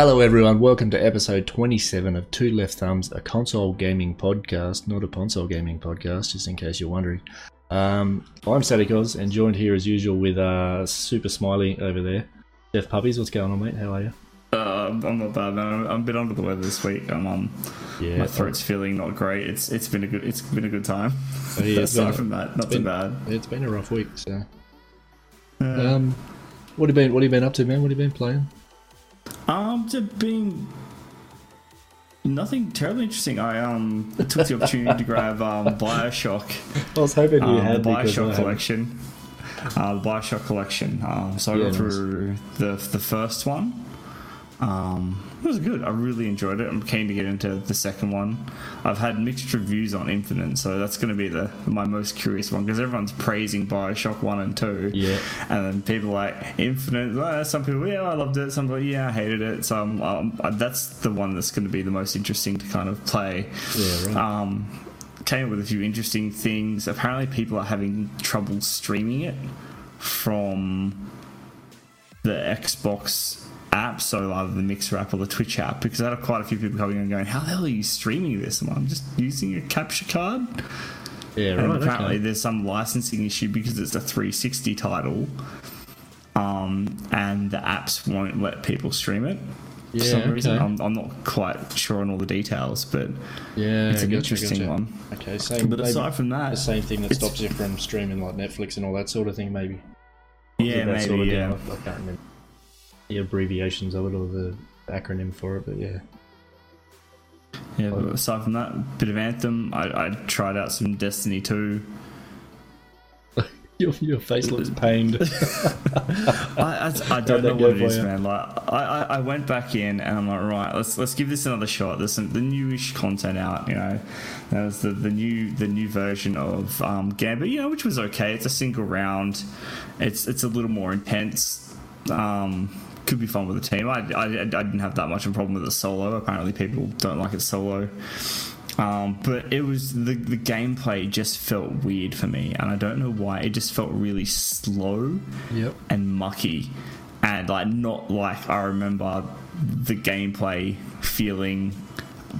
Hello, everyone. Welcome to episode 27 of Two Left Thumbs, a console gaming podcast, not a console gaming podcast, just in case you're wondering. Um, I'm Static and joined here as usual with uh, Super Smiley over there. Jeff Puppies, what's going on, mate? How are you? Uh, I'm not bad, man. I'm a bit under the weather this week. I'm um, Yeah, my throat's feeling not great. It's it's been a good it's been a good time. Oh, yeah, Aside from that, not been- too bad. It's been a rough week, so. Uh, Um, what have you been? What have you been up to, man? What have you been playing? Um, just been nothing terribly interesting. I um took the opportunity to grab um Bioshock, I was hoping um, the Bioshock collection. Uh, the Bioshock collection. Um, so I Yeah, got nice. through the the first one. Um, it was good. I really enjoyed it. I'm keen to get into the second one. I've had mixed reviews on Infinite, so that's going to be the my most curious one because everyone's praising Bioshock One and Two. Yeah. And then people like Infinite. uh, some people, yeah, I loved it. Some people, yeah, I hated it. So um, um, that's the one that's going to be the most interesting to kind of play. Yeah, right. Um, came up with a few interesting things. Apparently, people are having trouble streaming it from the Xbox app, so either the Mixer app or the Twitch app, because I had quite a few people coming and going, "How the hell are you streaming this?" And I'm just using a capture card. yeah, And right. apparently, okay. there's some licensing issue because it's a 360 title, um, and the apps won't let people stream it. Yeah, For some reason. I'm, I'm not quite sure on all the details, but Yeah, it's an gotcha, interesting gotcha. one. Okay, same. But aside from that, the same thing that stops you from streaming like Netflix and all that sort of thing, maybe. yeah, maybe, sort of yeah. I, I can't remember the abbreviations of it or the acronym for it, but yeah. Yeah, but aside from that, bit of Anthem. I, I tried out some Destiny 2. Your, your face looks pained. I, I, I don't that know what it is, you? man. Like, I, I, I went back in and I'm like, right, let's let's give this another shot. There's some the newish content out, you know. That was the, the new the new version of um, Gambit, you know, which was okay. It's a single round. It's it's a little more intense. Um, could be fun with a team. I, I, I didn't have that much of a problem with it solo. Apparently, people don't like it solo. Um, but it was the the gameplay just felt weird for me, and I don't know why. It just felt really slow yep. and mucky, and like not like I remember the gameplay feeling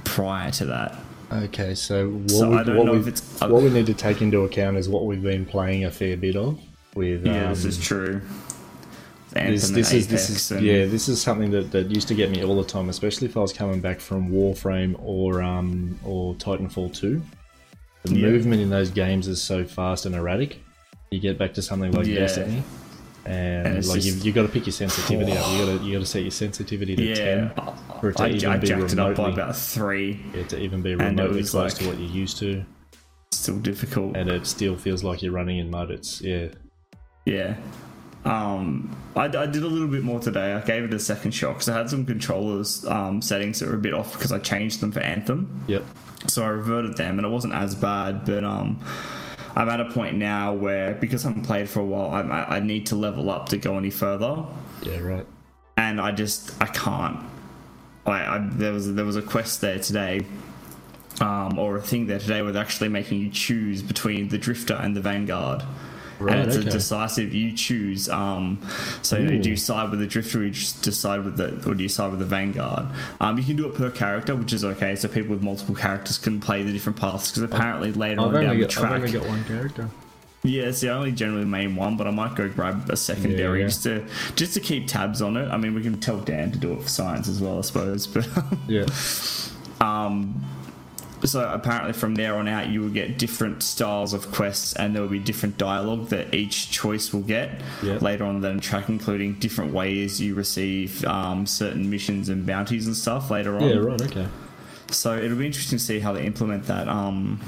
prior to that. Okay, so what, So we, I don't what, know we, if it's- what we need to take into account is what we've been playing a fair bit of with. Yeah, um, this is true. This, this is this is and- yeah this is something that, that used to get me all the time especially if I was coming back from Warframe or um or Titanfall 2 the Yeah. movement in those games is so fast and erratic you get back to something like Yeah. Destiny and, And like just- you've, you got to pick your sensitivity up you got to you got to set your sensitivity to Yeah, 10 for it to I, even I be jacked it up by about three. yeah, to even be remotely close like- to what you're used to Still difficult. and it still feels like you're running in mud it's yeah Yeah. Um, I, I did a little bit more today. I gave it a second shot because I had some controllers um, settings that were a bit off because I changed them for Anthem. yep So I reverted them, and it wasn't as bad. But um, I'm at a point now where because I haven't played for a while, I, I I need to level up to go any further, yeah right and I just I can't. I, I there was there was a quest there today. Um, or a thing there today where they're actually making you choose between the Drifter and the Vanguard. Right, and it's okay. a decisive. You choose. Um, so you know, do you side with the Drifter, or you just decide with the, or do you side with the Vanguard? Um, you can do it per character, which is okay. So people with multiple characters can play the different paths. Because apparently later I've on down only, the got, track, I've only got one character yeah, it's the only generally main one. But I might go grab a secondary Yeah, yeah. just to just to keep tabs on it. I mean, we can tell Dan to do it for science as well, I suppose. But yeah um, so apparently from there on out you will get different styles of quests and there will be different dialogue that each choice will get Yep. later on in the track including different ways you receive um, certain missions and bounties and stuff later on. Yeah right okay. So it'll be interesting to see how they implement that um,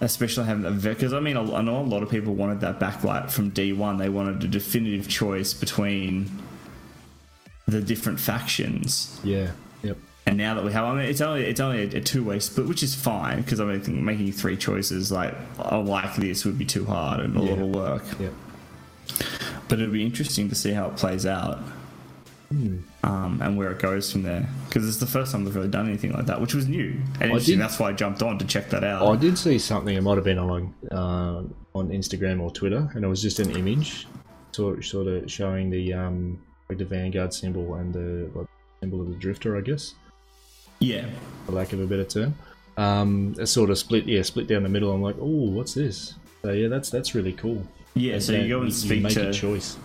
especially having that because I mean I know a lot of people wanted that backlight from D1 they wanted a definitive choice between the different factions. Yeah yep and now that we have, I mean, it's only it's only a, a two way split, which is fine because I mean, making three choices like oh, like this would be too hard and a Yeah. lot of work. yep But it'll be interesting to see how it plays out Hmm. um, and where it goes from there because it's the first time they've really done anything like that, which was new and interesting. did- That's why I jumped on to check that out. I did see something. It might have been on uh, on Instagram or Twitter, and it was just an image, sort sort of showing the um like the Vanguard symbol and the like, symbol of the drifter, I guess, Yeah. for lack of a better term. Um, a sort of split, yeah, split down the middle. I'm like, oh, what's this? So yeah, that's that's really cool. Yeah, so you go and speak make to a choice.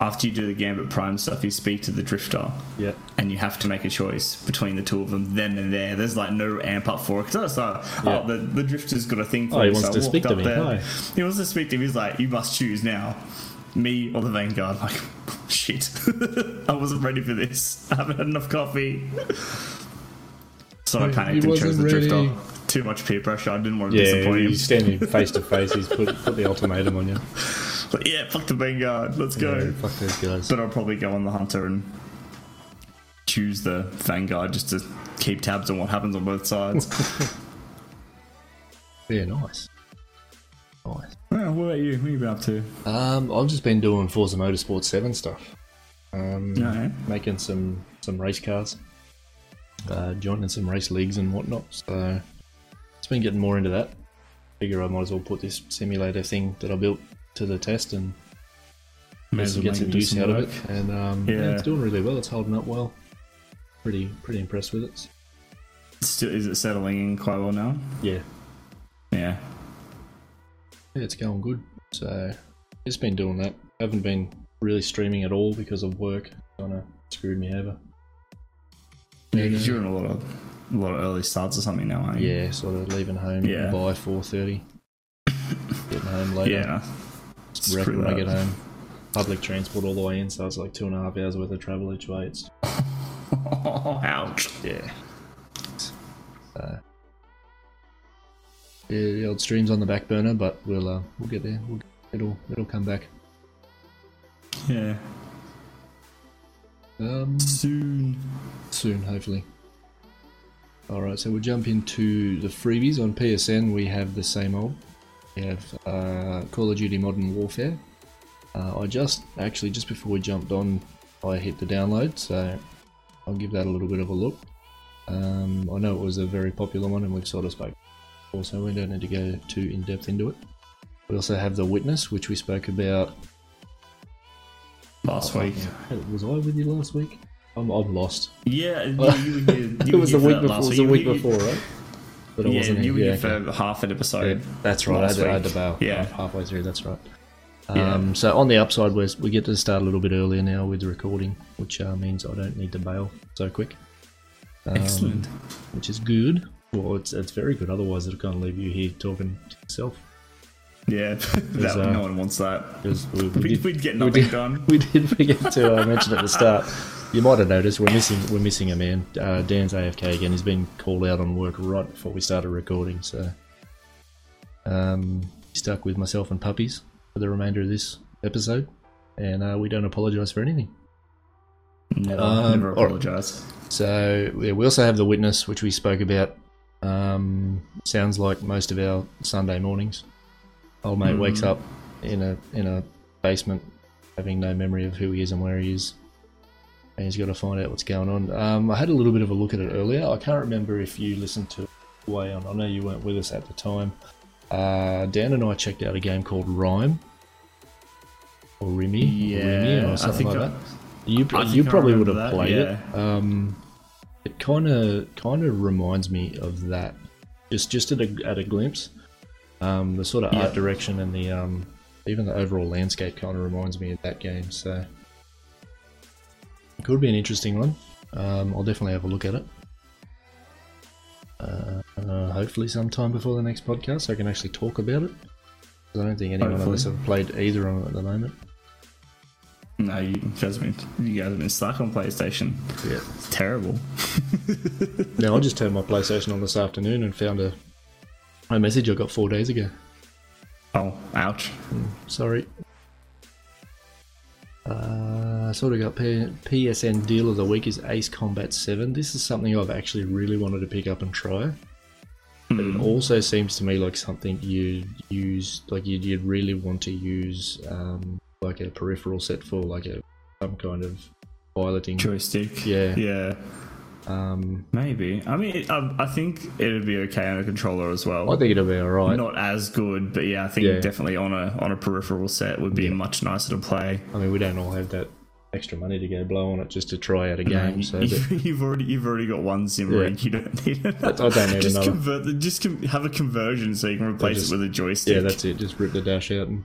after you do the Gambit Prime stuff, you speak to the Drifter, Yeah, and you have to make a choice between the two of them then and there. There's like no amp up for it because I like, Yeah. oh, the, the Drifter's got a thing for Oh, he me, wants so to speak to me. there. Hi. He wants to speak to me. He's like, you must choose now, me or the Vanguard. I'm like, shit, I wasn't ready for this. I haven't had enough coffee. So I panicked and chose wasn't the ready. Drifter. Too much peer pressure. I didn't want to yeah. disappoint him. He's standing face to face. He's put put the ultimatum on you. But yeah, fuck the Vanguard. Let's go. Yeah, fuck those guys. But I'll probably go on the Hunter and choose the Vanguard just to keep tabs on what happens on both sides. Yeah, nice. Nice. well, what about you? What have you been up to? Um, I've just been doing Forza Motorsport Seven stuff. Um, No. making some some race cars, uh, joining some race leagues and whatnot. So it's been getting more into that. Figure I might as well put this simulator thing that I built to the test and get some, use out of it. And um, yeah. Yeah. it's doing really well. It's holding up well. Pretty pretty impressed with it. Still, is it settling in quite well now? Yeah, Yeah. yeah, it's going good. So it's been doing that. haven't been really streaming at all because of work. Kind of screwed me over. Yeah, because you're in a lot of a lot of early starts or something now, aren't you? Yeah, sort of leaving home Yeah. by four thirty. Getting home later. Yeah. Just wreck when I get home. Public transport all the way in, so it's like two and a half hours worth of travel each way. It's Ouch. yeah. So, yeah, the old stream's on the back burner, but we'll uh, we'll get there. We'll, it'll it'll come back. Yeah. Um, Soon. soon, hopefully. All right, so we'll jump into the freebies on PSN. We have the same old. We have uh, Call of Duty Modern Warfare. Uh, I just actually just before we jumped on, I hit the download, so I'll give that a little bit of a look. Um, I know it was a very popular one, and we've sort of spoke before, so we don't need to go too in depth into it. We also have the Witness, which we spoke about Last week. Was I with you last week? I'm, I'm lost. Yeah, you, you, were here- you it was the week before. It was the week before, right? But I Yeah, wasn't you were Yeah, for half an episode. okay. that's right. I had, I had to bail. Yeah. Halfway through. That's right. Yeah. Um, so on the upside, we we get to start a little bit earlier now with the recording, which uh, means I don't need to bail so quick. Um, Excellent. Which is good. Well, it's it's very good. Otherwise, it'll kind of leave you here talking to yourself. Yeah, that, uh, no one wants that. we, we we'd get we nothing did- done. We did forget to uh, mention at the start. You might have noticed we're missing we're missing a man. Uh, Dan's AFK again. He's been called out on work right before we started recording, so um, stuck with myself and puppies for the remainder of this episode, and uh, we don't apologise for anything. Never, Um, never apologise. So yeah, we also have the witness, which we spoke about. Um, sounds like most of our Sunday mornings. Old mate wakes up in a in a basement, having no memory of who he is and where he is, and he's got to find out what's going on. Um, I had a little bit of a look at it earlier. I can't remember if you listened to it way on. I know you weren't with us at the time. Uh, Dan and I checked out a game called Rhyme or Rimy, Yeah, Rimy I or something think like I- that. You I you probably would have that, played yeah. it. Um, it kind of kind of reminds me of that, just just at a at a glimpse. Um, the sort of Yeah. art direction and the um, even the overall landscape kind of reminds me of that game. So it could be an interesting one. Um, I'll definitely have a look at it. Uh, uh, hopefully, sometime before the next podcast, so I can actually talk about it. I don't think anyone of us have played either on it at the moment. No, you guys have been you guys have been stuck on PlayStation. Yeah. It's terrible. Now I just turned my PlayStation on this afternoon and found a a message I got four days ago. Oh, ouch. Sorry. Uh, I sort of got P- PSN deal of the week is Ace Combat 7. This is something I've actually really wanted to pick up and try. But it Hmm. also seems to me like something you'd use, like you'd, you'd really want to use, um, like a peripheral set for, like a some kind of piloting. Joystick. Yeah. Yeah. Um, Maybe. I mean, um, I think it would be okay on a controller as well. I think it'll be alright. Not as good, but yeah, I think Yeah. definitely on a on a peripheral set would be Yeah. much nicer to play. I mean, we don't all have that extra money to go blow on it just to try out a No, game. you, so but- have already you've already got one sim Yeah. You don't need it. I don't need just another. convert. the- Just com- have a conversion so you can replace just- it with a joystick. yeah, that's it. Just rip the dash out and.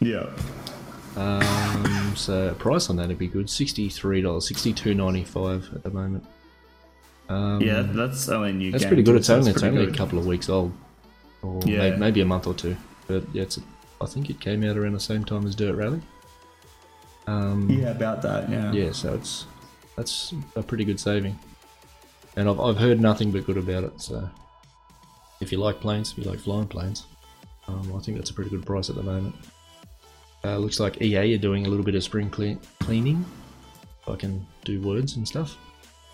yeah. Um, so price on that would be good. Sixty-three dollars, sixty-two ninety-five at the moment. Um, Yeah, that's only a new. that's pretty good. It's only it's only a couple of weeks old, or Yeah. may- maybe a month or two. But yeah, it's. I think it came out around the same time as Dirt Rally. Um, Yeah, about that. Yeah. yeah, so it's that's a pretty good saving, and I've I've heard nothing but good about it. So if you like planes, if you like flying planes, um, I think that's a pretty good price at the moment. Uh, looks like EA are doing a little bit of spring clean, cleaning. If I can do words and stuff.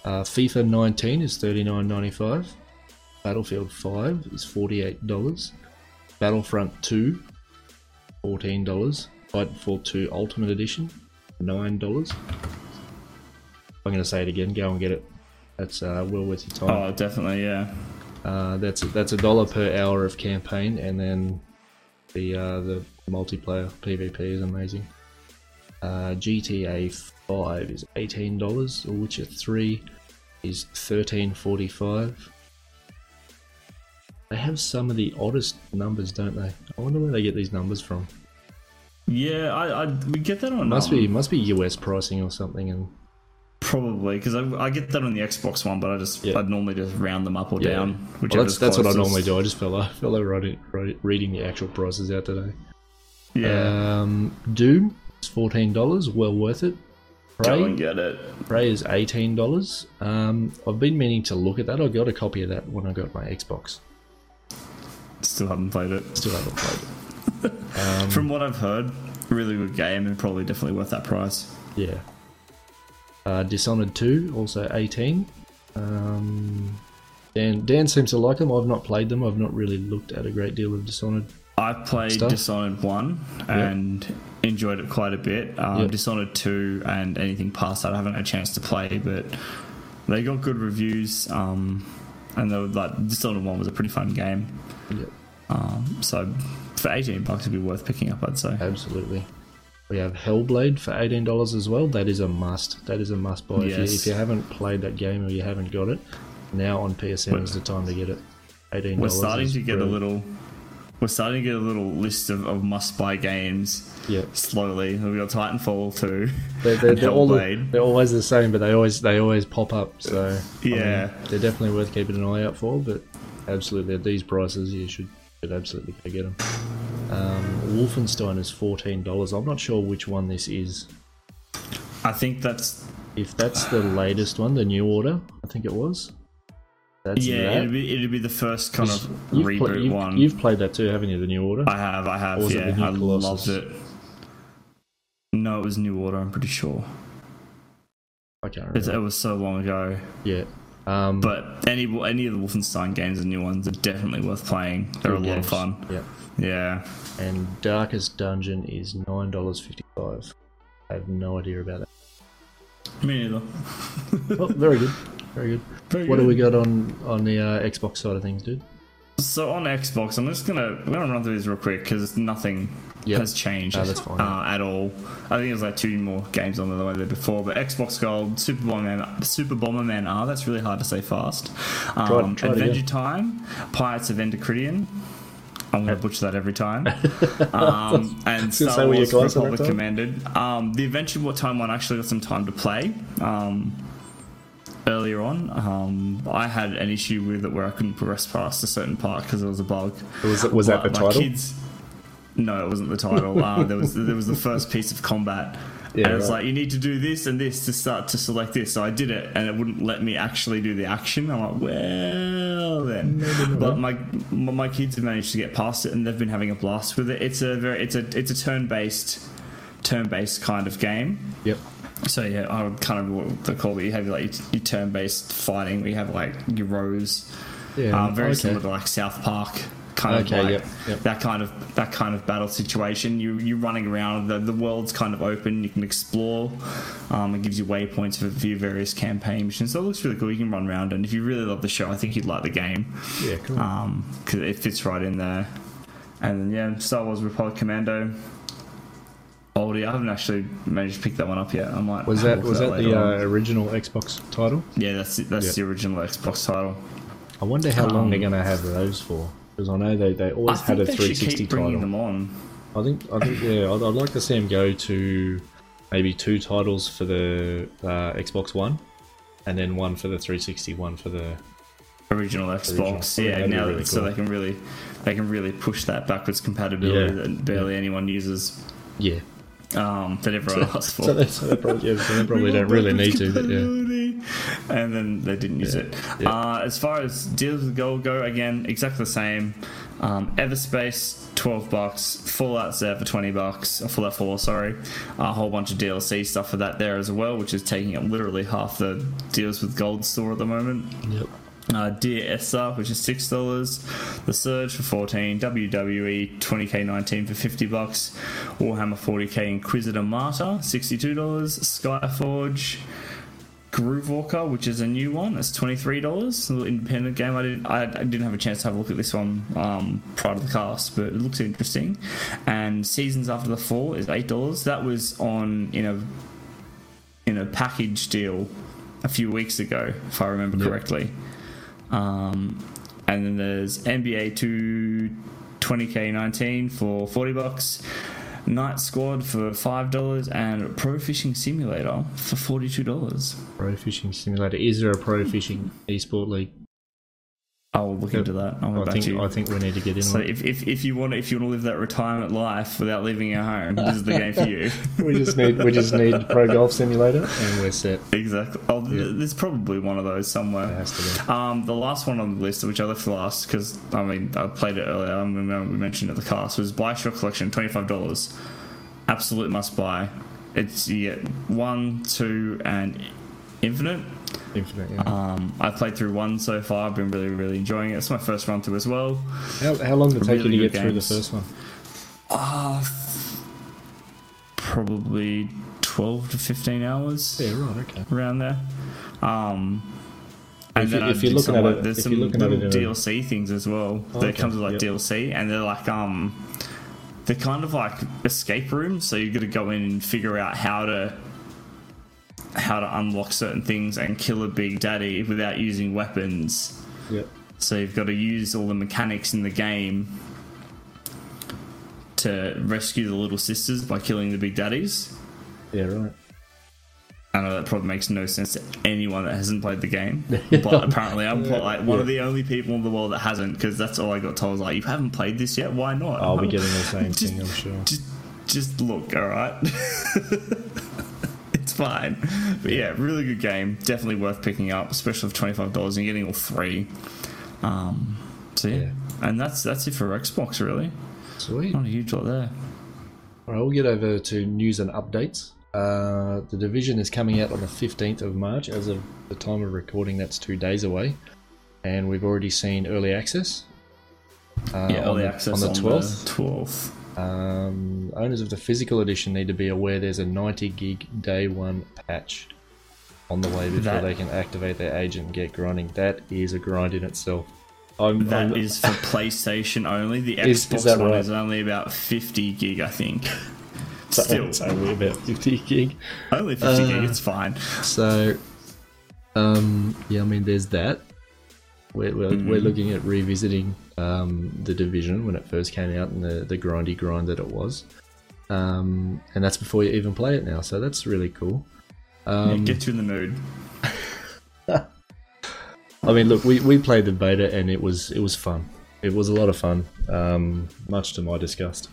Uh, FIFA 19 is 39.95. Battlefield 5 is $48. Battlefront 2, $14. Titanfall 2 Ultimate Edition, $9. I'm going to say it again, go and get it. That's uh, well worth your time. Oh, definitely. Yeah. Uh, that's that's a dollar per hour of campaign, and then the uh, the multiplayer PvP is amazing. Uh, GTA Five is eighteen dollars. Or Witcher Three is thirteen forty five. They have some of the oddest numbers, don't they? I wonder where they get these numbers from. Yeah, I, I we get that on Must um, be must be US pricing or something, and probably because I, I get that on the Xbox one, but I just Yeah. I'd normally just round them up or Yeah. down. well, that's that's what I normally do. I just fell I fell over writing- reading the actual prices out today. Yeah, Um, Doom is fourteen dollars. Well worth it. Go Prey, and get it. Prey is eighteen dollars. Um, I've been meaning to look at that. I got a copy of that when I got my Xbox. Still haven't played it. Still haven't played it. Um, From what I've heard, really good game and probably definitely worth that price. Yeah. Uh, Dishonored two also eighteen. Um, Dan Dan seems to like them. I've not played them. I've not really looked at a great deal of Dishonored. I played Stuff. Dishonored one and enjoyed it quite a bit. Um, Yep. Dishonored two and anything past that, I haven't had a chance to play, but they got good reviews. Um, and they were, like Dishonored one was a pretty fun game. Yep. Um, so for eighteen bucks, it'd be worth picking up. I'd say. Absolutely. We have Hellblade for eighteen dollars as well. That is a must. That is a must buy. If, you, Yes. if you haven't played that game or you haven't got it, now on PSN is the time to get it. Eighteen We're starting to get a little. We're starting to get a little list of, of must-buy games Yeah, slowly. We've got Titanfall too. they're, they're, they're, all they're always the same, but they always they always pop up. So I mean, Yeah. they're definitely worth keeping an eye out for. But absolutely, at these prices, you should should absolutely go get them. Um, Wolfenstein is fourteen dollars. I'm not sure which one this is. I think that's If that's the latest one, the new order, I think it was. That's yeah. It'd be it'd be the first kind of reboot pla- you've, one. you've played that too, haven't you? The new order. I have, I have. Or was it Yeah, I Colossus? loved it. No, it was New Order. I'm pretty sure. I can't It, it was so long ago. Yeah. Um, But any any of the Wolfenstein games, the new ones, are definitely worth playing. They're a lot of fun. Yeah. Yeah. And Darkest Dungeon is nine dollars fifty five. I have no idea about that. Me neither. Oh, very good, very good. Very What do we got on on the uh, Xbox side of things, dude? So on Xbox, I'm just gonna I'm gonna run through these real quick because nothing Yep. has changed No, that's fine. uh, at all. I think there's like two more games on there than there before, but Xbox Gold, Super Bomberman, Super Bomberman R. That's really hard to say fast. Um, try it Adventure again. Time, Pirates of Endocridian. I'm going to butcher that every time. Um, and say, Star were you Wars close that Republic? Commanded. Um, the Adventure War Time one actually got some time to play. Um, earlier on, um, I had an issue with it where I couldn't progress past a certain part because there was a bug. Was it- was that the title? Kids, no, it wasn't the title. uh, there was there was the first piece of combat. Yeah, and it's right. like you need to do this and this to start to select this. So I did it, and it wouldn't let me actually do the action. I'm like, well then. But my my kids have managed to get past it, and they've been having a blast with it. It's a very it's a it's a turn based turn based kind of game. Yep. So yeah, I would kind of what they call it. You have like your, turn-based fighting. where you have like your rows, Yeah. um, very okay. similar to like South Park, kind Okay, of like yep, yep. that kind of that kind of battle situation. You you're running around. The, the world's kind of open. You can explore. Um, it gives you waypoints for, for your various campaign missions. So it looks really cool. You can run around, and if you really love the show, I think you'd like the game Yeah. Cool. because it fits right in there. And then yeah, Star Wars Republic Commando. Oldie. I haven't actually managed to pick that one up yet. I might. Was that was at that the uh, original Xbox title? yeah, that's that's Yeah. the original Xbox title. I wonder how long Um, they're going to have those for. Because I know they, they always had a they 360 keep bringing title. them on. I think I think yeah, I'd, I'd like to see them go to maybe two titles for the uh, Xbox One, and then one for the 360, one for the original Xbox. Original. Yeah, That'd now really that, so cool. they can really they can really push that backwards compatibility Yeah. that barely anyone uses. yeah. Um, that everyone asks for. So they, so they probably, yeah, so they probably don't really need to. But yeah. And then they didn't use Yeah. it. Yeah. Uh, as far as deals with gold go, again, exactly the same. Um, Everspace, twelve bucks. Fallout there for twenty bucks. Fallout Four, sorry. A whole bunch of DLC stuff for that there as well, which is taking up literally half the deals with gold store at the moment. Yep. Uh, Dear Esther, which is six dollars. The Surge for fourteen. WWE 20k19 for fifty bucks. Warhammer 40k Inquisitor Martyr sixty-two dollars. Skyforge. Groovewalker, which is a new one, that's twenty three dollars. Little independent game. I didn't, I, I didn't have a chance to have a look at this one um, prior to the cast, but it looks interesting. And Seasons After the Fall is eight dollars. That was on in a in a package deal a few weeks ago, if I remember Yep. correctly. Um, and then there's NBA 2 20k19 for 40 bucks. Knight Squad for five dollars and Pro Fishing Simulator for forty-two dollars. Pro Fishing Simulator. Is there a Pro Fishing Esport League? I'll look into that. I'll I get back think to you. I think we need to get in so if, if, if you want if you want to live that retirement life without leaving your home, this is the game for you. We just need we just need Pro Golf Simulator and we're set. exactly. Oh, Yeah. there's probably one of those It somewhere. has to be. Um, the last one on the list, which I left for last, because I mean I played it earlier. I remember we mentioned it at the cast was Bioshock Collection, twenty five dollars. Absolute must buy. It's you get one, two, and Infinite. Yeah. Um, I've played through one so far. I've been really, really enjoying it. It's my first run through as well. how, how long did it take really you to get through the first one? Uh, probably 12 to 15 hours Yeah, right. Okay. around there. Um, If and you- then I if you're looking some, at like, it- there's some you're looking at little DLC things as well Oh, that okay, comes with like yep. DLC, and they're like um, they're kind of like escape rooms. So you've got to go in and figure out how to how to unlock certain things and kill a big daddy without using weapons. Yep. So you've got to use all the mechanics in the game to rescue the little sisters by killing the big daddies. Yeah. Right. I know that probably makes no sense to anyone that hasn't played the game, but apparently I'm Yeah, like one of the only people in the world that hasn't, because that's all I got told. Was like, you haven't played this yet? Why not? I'll be getting the same Just- thing. I'm sure. Just, just look, all right. fine, but yeah, really good game. Definitely worth picking up, especially for twenty five dollars and getting all three. Um, so yeah. Yeah. and that's that's it for Xbox. Really, Sweet. not a huge lot there. All right, we'll get over to news and updates. Uh, the division is coming out on the 15th of March. As of the time of recording, that's two days away. And we've already seen early access. Uh, Yeah, on early the, access on the 12th. Twelfth. Um, owners of the physical edition need to be aware there's a 90 gig day one patch on the way before That- they can activate their agent and get grinding. That is a grind in itself. I'm, That I'm- is for PlayStation only. The Is- Xbox is one right? is only about 50 gig, I think. Still, it's only about 50 gig. only 50 gig, Uh, it's fine. So, um, yeah, I mean, there's that. We're, we're, we're Mhm. looking at revisiting um, the division when it first came out and the, the grindy grind that it was. Um, and that's before you even play it now, so that's really cool. Yeah, Um, get you in the mood. I mean, look, we, we played the beta and it was it was fun. It was a lot of fun, um, much to my disgust.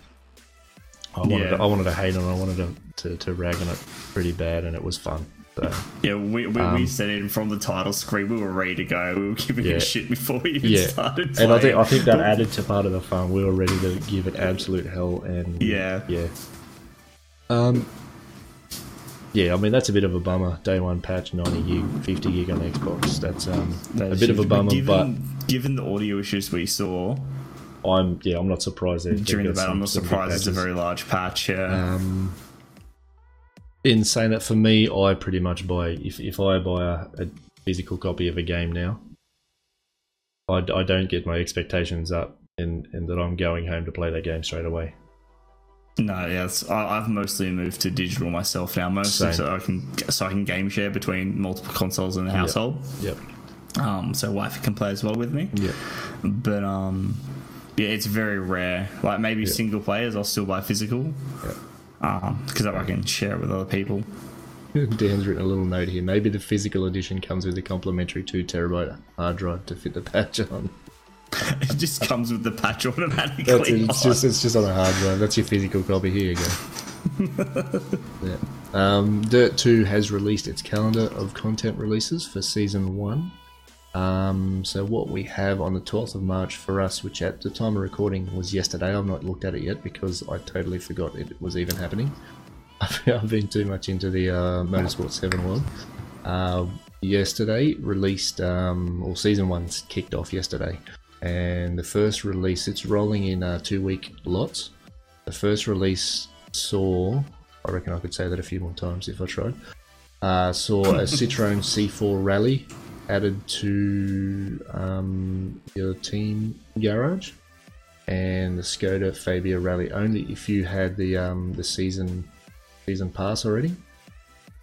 I wanted Yeah. to, I wanted to hate on it. I wanted to, to, to rag on it pretty bad, and it was fun. So, Yeah, we, we, we um, said it from the title screen. We were ready to go. We were giving Yeah. it shit before we even Yeah. started playing. and I think I think that added to part of the fun. We were ready to give it absolute hell, and Yeah. yeah. Um, yeah, I mean that's a bit of a bummer. Day one patch, ninety gig, fifty gig on Xbox. That's um That a is bit of a huge. But bummer, given, given the audio issues we saw I'm yeah, I'm not surprised. they've- during the battle, I'm not surprised it's a very large patch. Yeah. Um, in saying that, for me, I pretty much buy if if I buy a, a physical copy of a game now, I, I don't get my expectations up, and and that I'm going home to play that game straight away. No, yeah, I, I've mostly moved to digital myself now, mostly Same. so I can so I can game share between multiple consoles in the household. Yep. Um, so wife can play as well with me. Yep. But um, yeah, it's very rare. Like maybe single players, I'll still buy physical. Yep. Um, because I can share it with other people. Dan's written a little note here. Maybe the physical edition comes with a complimentary two terabyte hard drive to fit the patch on. It just comes with the patch automatically. That's it. It's on. just it's just on a hard drive. That's your physical copy. Here you go. yeah. Um, Dirt Two has released its calendar of content releases for season one. Um, so what we have on the 12th of March for us, which at the time of recording was yesterday. I've not looked at it yet because I totally forgot it was even happening. I've been too much into the uh, Motorsport 7 world. Uh, yesterday released, um, or season one's kicked off yesterday, and the first release it's rolling in uh, two week lots. The first release saw, I reckon I could say that a few more times if I tried. Uh, saw a Citroen C4 Rally added to um, your team garage, and the Skoda Fabia Rally only if you had the um, the season season pass already.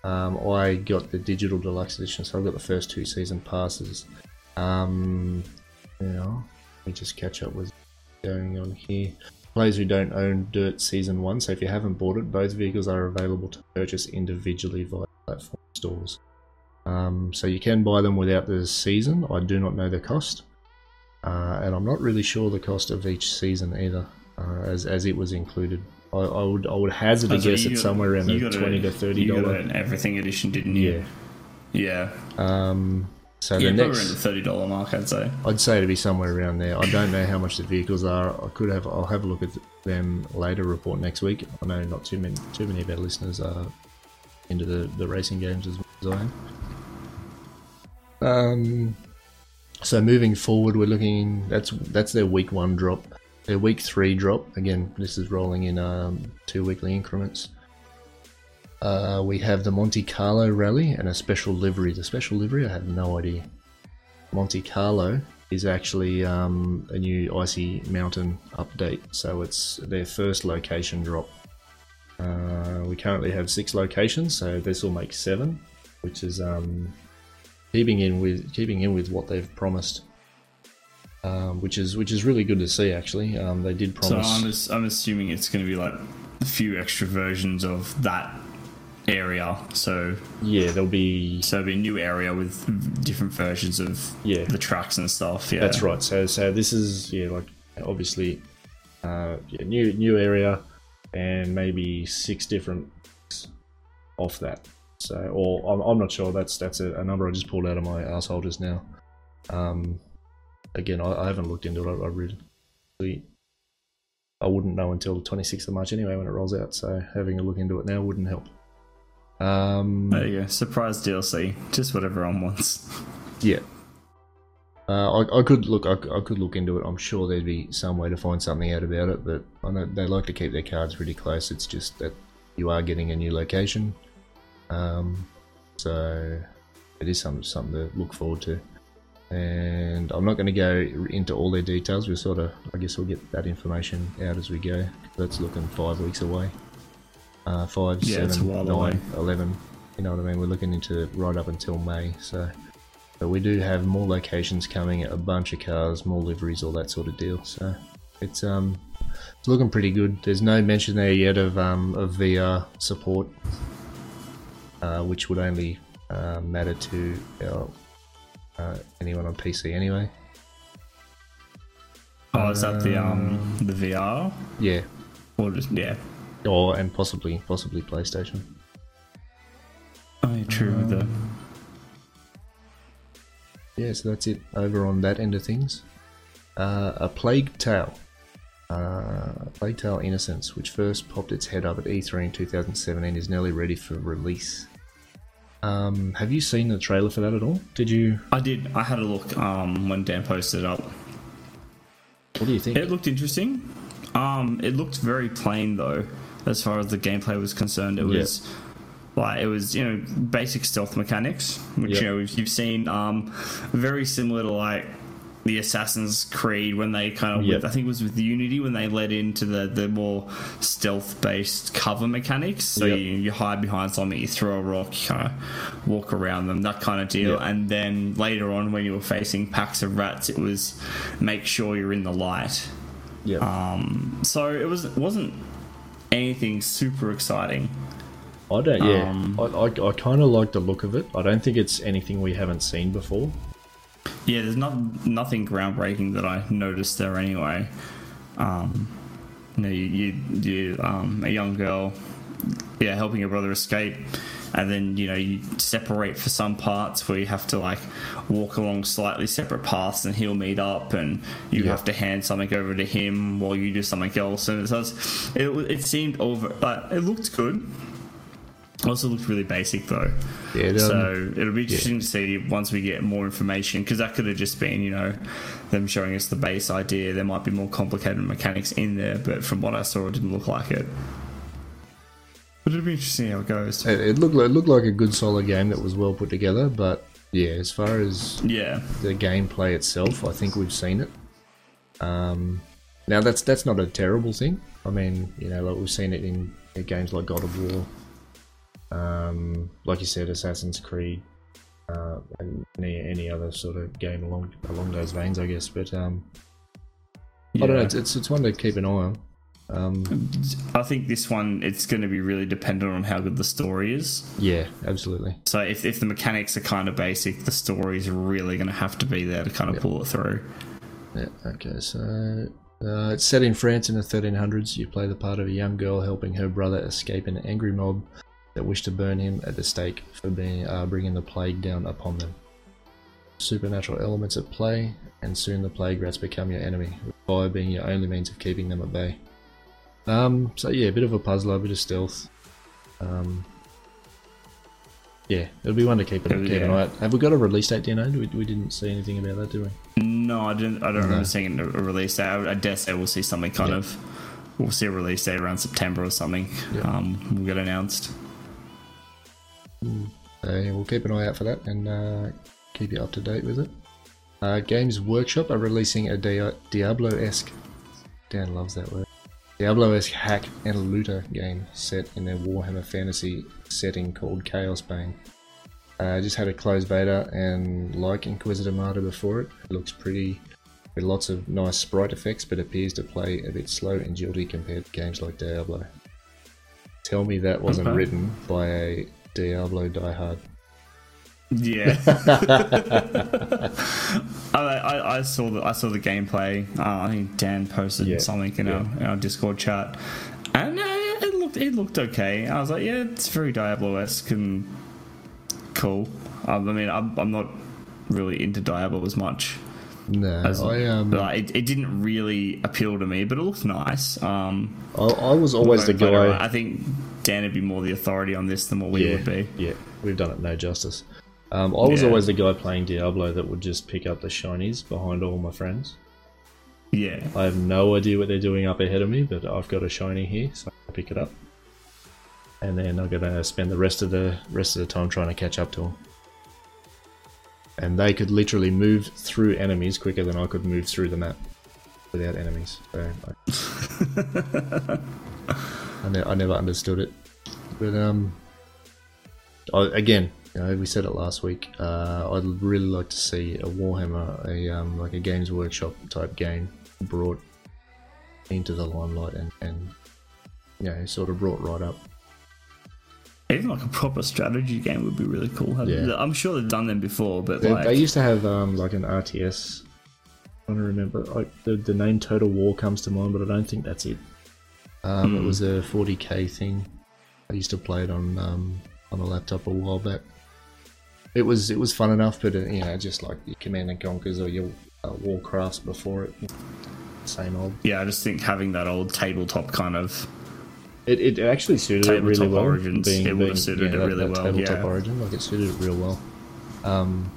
Um, I got the digital deluxe edition, so I've got the first two season passes. Um, yeah, let me just catch up with going on here. Players who don't own Dirt Season 1, so if you haven't bought it, both vehicles are available to purchase individually via platform stores. Um, so you can buy them without the season. I do not know the cost. Uh, and I'm not really sure the cost of each season either, uh, as, as it was included. I, I would I would hazard a Oh, so guess it's somewhere around the got a- twenty to thirty You got an everything edition, didn't Yeah. you? Yeah. Um, so Yeah, the probably next, around the thirty dollar mark, I'd say. I'd say to be somewhere around there. I don't know how much the vehicles are. I could have. I'll have a look at them later. Report next week. I know not too many. Too many of our listeners are into the, the racing games as, well as I am. Um. So moving forward, we're looking. That's that's their week one drop. Their week three drop. Again, this is rolling in um, two weekly increments. Uh, we have the Monte Carlo Rally and a special livery. The special livery, I have no idea. Monte Carlo is actually um, a new Icy Mountain update, so it's their first location drop. Uh, we currently have six locations, so this will make seven, which is um, keeping in with keeping in with what they've promised, um, which is which is really good to see. Actually, um, they did So promise. I'm, ass- I'm assuming it's going to be like a few extra versions of that area. So yeah, there'll be so it'll be a new area with different versions of Yeah. the tracks and stuff. Yeah, That's right. So so this is yeah like obviously uh, yeah, new new area and maybe six different off that. So or I'm, I'm not sure. That's that's a, a number I just pulled out of my asshole just now. Um, again, I, I haven't looked into it. I, I really I wouldn't know until the 26th of March anyway when it rolls out. So having a look into it now wouldn't help. Um, There you go. Surprise DLC. Just what everyone wants. Yeah. Uh, I, I could look. I, I could look into it. I'm sure there'd be some way to find something out about it, but I know they like to keep their cards pretty close. It's just that you are getting a new location, um, so it is something something to look forward to. And I'm not going to go into all their details. We'll sort of, I guess, we'll get that information out as we go. That's looking five weeks away. Uh, five, Yeah, seven, while nine, away. 11. You know what I mean? We're looking into right up until May. So, but we do have more locations coming, a bunch of cars, more liveries, all that sort of deal. So it's um it's looking pretty good. There's no mention there yet of um of VR support, uh, which would only uh, matter to uh, anyone on PC anyway. Oh, is that the um the VR Yeah, or just yeah? or and possibly possibly PlayStation. Oh, yeah, true. with the Yeah, so that's it over on that end of things. Uh, a Plague Tale. Uh, Plague Tale Innocence, which first popped its head up at E3 in 2017, is nearly ready for release. Um, have you seen the trailer for that at all? Did you? I did. I had a look um when Dan posted it up. What do you think? It looked interesting. Um, it looked very plain though, as far as the gameplay was concerned. It Yeah. was like it was you know basic stealth mechanics, which you know you've seen. Um, very similar to like the Assassin's Creed when they kind of, Yep. with, I think it was with Unity when they led into the, the more stealth based cover mechanics. So Yep. you, you hide behind something, you throw a rock, you kind of walk around them, that kind of deal. Yep. And then later on, when you were facing packs of rats, it was make sure you're in the light. Yeah. Um, so it was it wasn't anything super exciting. I don't. Yeah. um, I, I, I kind of like the look of it. I don't think it's anything we haven't seen before. Yeah, there's not nothing groundbreaking that I noticed there anyway. Um, you know, you, you, you um, a young girl, yeah, helping your brother escape, and then you know you separate for some parts where you have to like walk along slightly separate paths, and he'll meet up, and you Yeah. have to hand something over to him while you do something else, and it was, it, it seemed over, but it looked good. Also looked really basic though. Yeah. it, um, So it'll be interesting to see once we get more information because that could have just been, you know, them showing us the base idea. There might be more complicated mechanics in there, but from what I saw, it didn't look like it. But it'll be interesting how it goes. it, it looked like, it looked like a good solid game that was well put together. But yeah, as far as Yeah, the gameplay itself, I think we've seen it. Um, now that's that's not a terrible thing. I mean, you know, like we've seen it in, in games like God of War, um, like you said, Assassin's Creed, uh, and any any other sort of game along along those veins, I guess. But um, I don't know. It's, it's it's one to keep an eye on. Um, I think this one it's going to be really dependent on how good the story is. yeah, absolutely. So if, if the mechanics are kind of basic, the story is really going to have to be there to kind of pull it through. Yeah. Okay. So uh, it's set in France in the 1300s. You play the part of a young girl helping her brother escape an angry mob that wish to burn him at the stake for being uh, bringing the plague down upon them. Supernatural elements at play, and soon the plague rats become your enemy, with fire being your only means of keeping them at bay. Um. So yeah, a bit of a puzzler, a bit of stealth. Um. Yeah, it'll be one to keep, it, keep an Yeah. eye out. Have we got a release date, do you know? We, we didn't see anything about that, do we? No, I didn't. I don't No. remember seeing a release date. I, I dare say we'll see something kind Yeah. of. We'll see a release date around September or something. Yeah. Um, will get announced. So yeah, we'll keep an eye out for that and uh, keep you up to date with it. Uh, Games Workshop are releasing a Dia- Diablo-esque, Dan loves that word, Diablo-esque hack and looter game set in their Warhammer Fantasy setting called Chaosbane. Uh, just had a closed beta and like Inquisitor Martyr before it, it looks pretty with lots of nice sprite effects but appears to play a bit slow and jilty compared to games like Diablo. Tell me that wasn't Okay. written by a Diablo Die Hard. Yeah. I, I, I saw the I saw the gameplay. Uh, I think Dan posted Yeah, something in, our, in our Discord chat, and uh, it looked it looked okay. I was like, yeah, it's very Diablo-esque and cool. Um, I mean, I'm, I'm not really into Diablo as much. No, As, I um, like, it, it didn't really appeal to me, but it looked nice. Um, I, I was always the guy. I think Dan would be more the authority on this than what we yeah, would be. yeah, we've done it no justice. Um, I was Yeah. always the guy playing Diablo that would just pick up the shinies behind all my friends. Yeah. I have no idea what they're doing up ahead of me, but I've got a shiny here, so I pick it up, and then I'm gonna spend the rest of the rest of the time trying to catch up to them. And they could literally move through enemies quicker than I could move through the map without enemies. So I, I, ne- I never understood it. But um, I, again, you know, we said it last week. Uh, I'd really like to see a Warhammer, a um, like a Games Workshop type game brought into the limelight and and you know sort of brought right up. Even like a proper strategy game would be really cool. Yeah. I'm sure they've done them before, but They, like, they used to have um, like an RTS. I don't remember. Like the the name Total War comes to mind, but I don't think that's it. Um, It Hmm. was a 40k thing. I used to play it on um, on a laptop a while back. It was it was fun enough, but uh, you know, just like your Command and Conquers or your uh, Warcrafts before it, same old. yeah, I just think having that old tabletop kind of It, it actually suited it really well. Origins, it would have suited it that, really that well, Tabletop yeah. Origin, like it suited it real well. Um,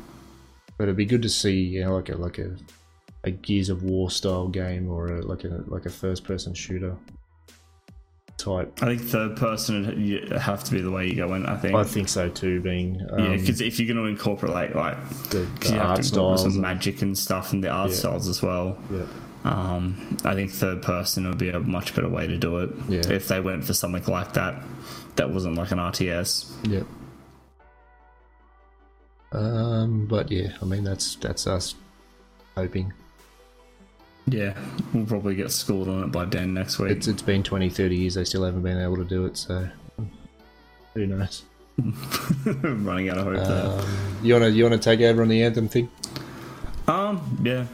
but it'd be good to see, you know, like a like a, a Gears of War style game or a, like a like a first person shooter type. I think third person would have to be the way you go in. I think. I think so too. Being um, yeah, because if you're going to incorporate like the, the you have art to incorporate styles, some and- magic and stuff, and the art Yeah. styles as well. yeah, Um, I think third person would be a much better way to do it. Yeah. If they went for something like that, that wasn't like an RTS. yeah. Um, but yeah, I mean that's that's us hoping. Yeah, we'll probably get schooled on it by Dan next week. It's it's been 20, 30 years. They still haven't been able to do it. So who knows? running out of hope there. Um, you wanna you wanna take over on the anthem thing? Um, yeah,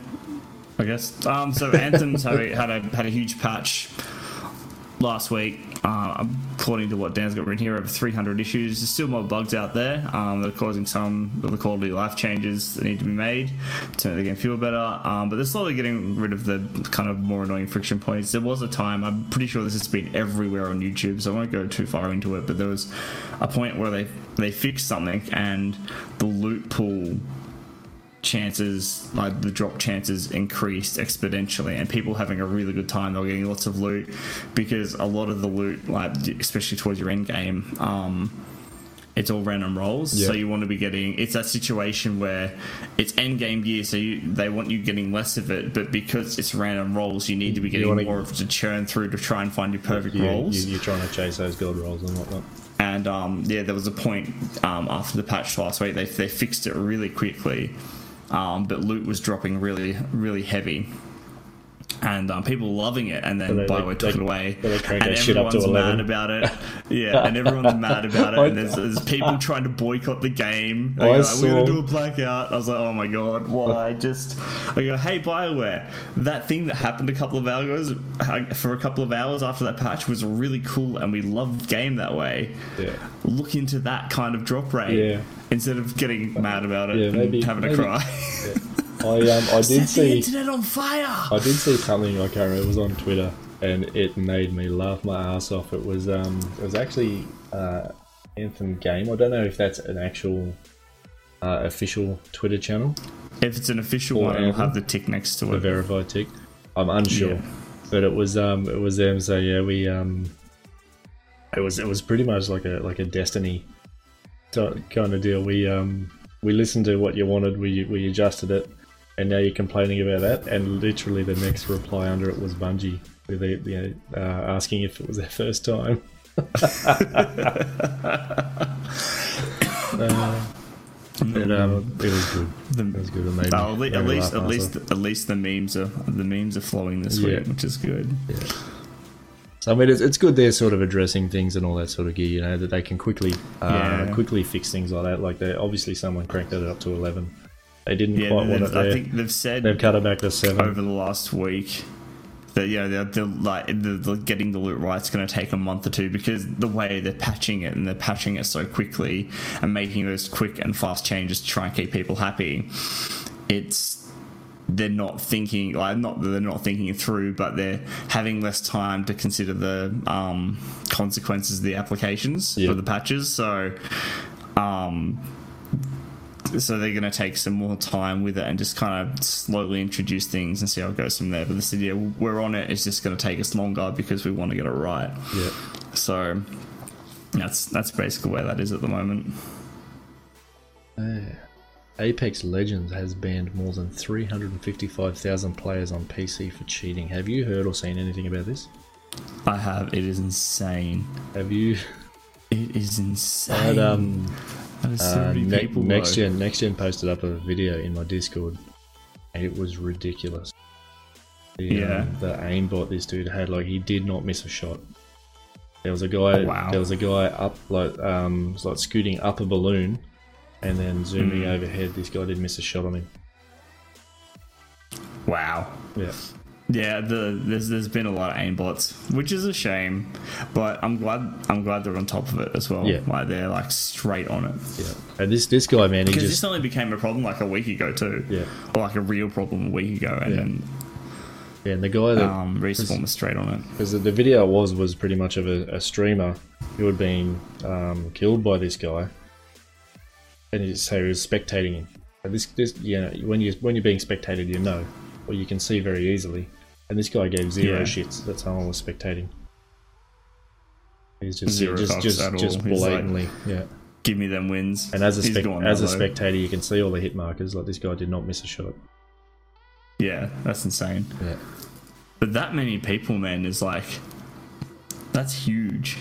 I guess. Um, so Anthem's had a, had a had a huge patch last week. Uh, according to what Dan's got written here, over 300 issues. There's still more bugs out there um, that are causing some of the quality of life changes that need to be made to make the game feel better. Um, but they're slowly getting rid of the kind of more annoying friction points. There was a time, I'm pretty sure this has been everywhere on YouTube, so I won't go too far into it, but there was a point where they, they fixed something and the loot pool chances like the drop chances increased exponentially and people having a really good time they were getting lots of loot because a lot of the loot like especially towards your end game um it's all random rolls. So you want to be getting it's that situation where it's end game gear so you, they want you getting less of it but because it's random rolls you need to be getting more of it to churn through to try and find your perfect You, rolls. you, you're trying to chase those gold rolls and whatnot. and um, yeah, there was a point um, after the patch last week they, they fixed it really quickly, um, but loot was dropping really really heavy, and um, people loving it. And then So they- Bioware took they- it away, so they cranked and that shit up to everyone's mad about it. Yeah, and everyone's mad about it. And there's, there's people trying to boycott the game. They I go, We're gonna do a blackout. I was like, oh my god, why? Just I go, hey Bioware, that thing that happened a couple of hours for a couple of hours after that patch was really cool, and we loved the game that way Yeah. look into that kind of drop rate Yeah. Instead of getting mad about it Yeah, and maybe- having maybe- a cry. I um I did the see internet on fire. I did see something I can't remember. It was on Twitter, and it made me laugh my ass off. It was um, it was actually uh, Anthem Game. I don't know if that's an actual uh, official Twitter channel, if it's an official one, it'll have the tick next to the it. verified tick. I'm unsure, Yeah. but it was um, it was them. So yeah, we um, it was it was pretty much like a like a Destiny ti- kind of deal. We um, we listened to what you wanted. We we adjusted it. And now you're complaining about that, and literally the next reply under it was Bungie, with the, know, uh, asking if it was their first time. uh, but um, it was good. The- It was good. Made Oh, at, le- made at least, at least, at least the memes are the memes are flowing this Yeah. week, which is good. So I mean, it's, it's good they're sort of addressing things and all that sort of gear. You know that they can quickly, uh, Yeah. quickly fix things like that. Like they obviously someone cranked it up to eleven. They didn't Yeah, quite want it there. I think they've said They've cut it back to seven. over the last week that yeah they're, they're like the, the getting the loot right is going to take a month or two because the way they're patching it and they're patching it so quickly and making those quick and fast changes to try and keep people happy it's they're not thinking like not that they're not thinking through but they're having less time to consider the um, consequences of the applications Yeah. for the patches so um so they're going to take some more time with it and just kind of slowly introduce things and see how it goes from there. But this idea, we're on it. It's just going to take us longer because we want to get it right. yeah. So that's that's basically where that is at the moment. Apex Legends has banned more than 355,000 players on PC for cheating. Have you heard or seen anything about this? I have. It is insane. Have you? It is insane. Had, um, so uh, ne- people. next though. gen, next gen posted up a video in my Discord, and it was ridiculous. The, Yeah. um, the aimbot this dude had, like, he did not miss a shot. There was a guy. Oh, wow. There was a guy up, like, um, was, like scooting up a balloon, and then zooming Hmm. overhead. This guy didn't miss a shot on him. Wow. Yeah. Yeah, the, there's there's been a lot of aimbots, which is a shame, but I'm glad I'm glad they're on top of it as well. Yeah. like they're like straight on it. Yeah. And this this guy, man, he Because just this only became a problem like a week ago too. Yeah. or like a real problem a week ago, and Yeah. then yeah, and the guy that um, respawn was straight on it. because the, the video was was pretty much of a, a streamer who had been um, killed by this guy, and so he was spectating him. This this you know when you when you're being spectated, you know, or you can see very easily. And this guy gave zero Yeah. shits that someone was spectating. He's just Zero just just, at all. just like- blatantly, yeah. Give me them wins. And as a spec- as a low. spectator, you can see all the hit markers. Like this guy did not miss a shot. Yeah, that's insane. Yeah, But that many people, man, is like that's huge.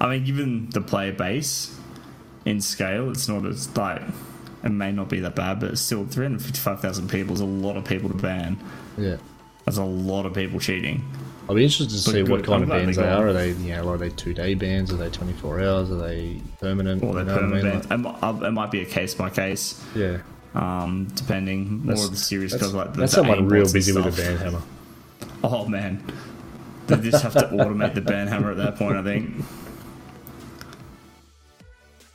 I mean, given the player base in scale, it's not as like it may not be that bad, but it's still 355,000 people is a lot of people to ban. yeah. That's a lot of people cheating. I'll be interested to But see what kind of they bans they are. Are they, you know, are they two day bans? Are they twenty four hours? Are they permanent? Or they You know what I permanent mean? It uh, It might be a case by case, yeah, um, depending. More of the serious that's, stuff like the, that's the someone real busy with a ban hammer. Oh man, they just have to automate the ban hammer at that point. I think.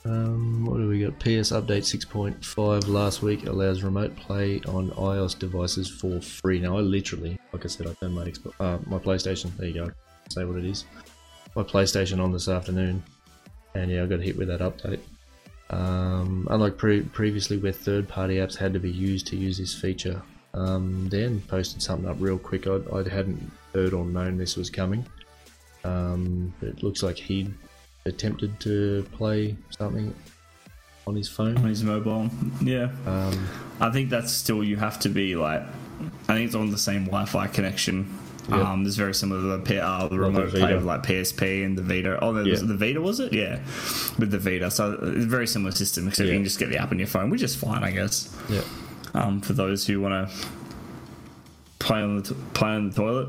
Um, what do we got? PS Update 6.5 last week allows remote play on iOS devices for free. Now, I literally, like I said, I turned my Xbox, uh, my PlayStation. There you go. Say what it is. My PlayStation on this afternoon, and yeah, I got hit with that update. Um, unlike pre- previously, where third-party apps had to be used to use this feature, um, Dan posted something up real quick. I, I hadn't heard or known this was coming. Um, it looks like he'd attempted to play something on his phone, on his mobile. Yeah, Um, I think that's still you have to be like. I think it's on the same Wi-Fi connection. Yep. Um, it's very similar to the, P- uh, the the remote play Vita. with like PSP and the Vita. Oh, the, Yeah. the Vita was it? Yeah, with the Vita. So it's a very similar system, except you can just get the app on your phone, which is fine, I guess. yeah. Um, for those who want to play on the t- play on the toilet.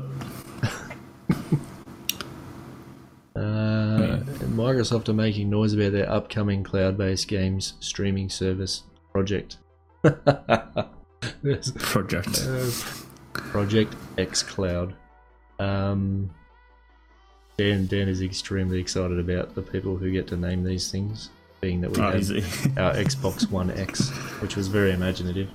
Uh, Microsoft are making noise about their upcoming cloud-based games streaming service project. Project. Project X Cloud. Um, Dan Dan is extremely excited about the people who get to name these things, being that we Oh, had our Xbox One X, which was very imaginative.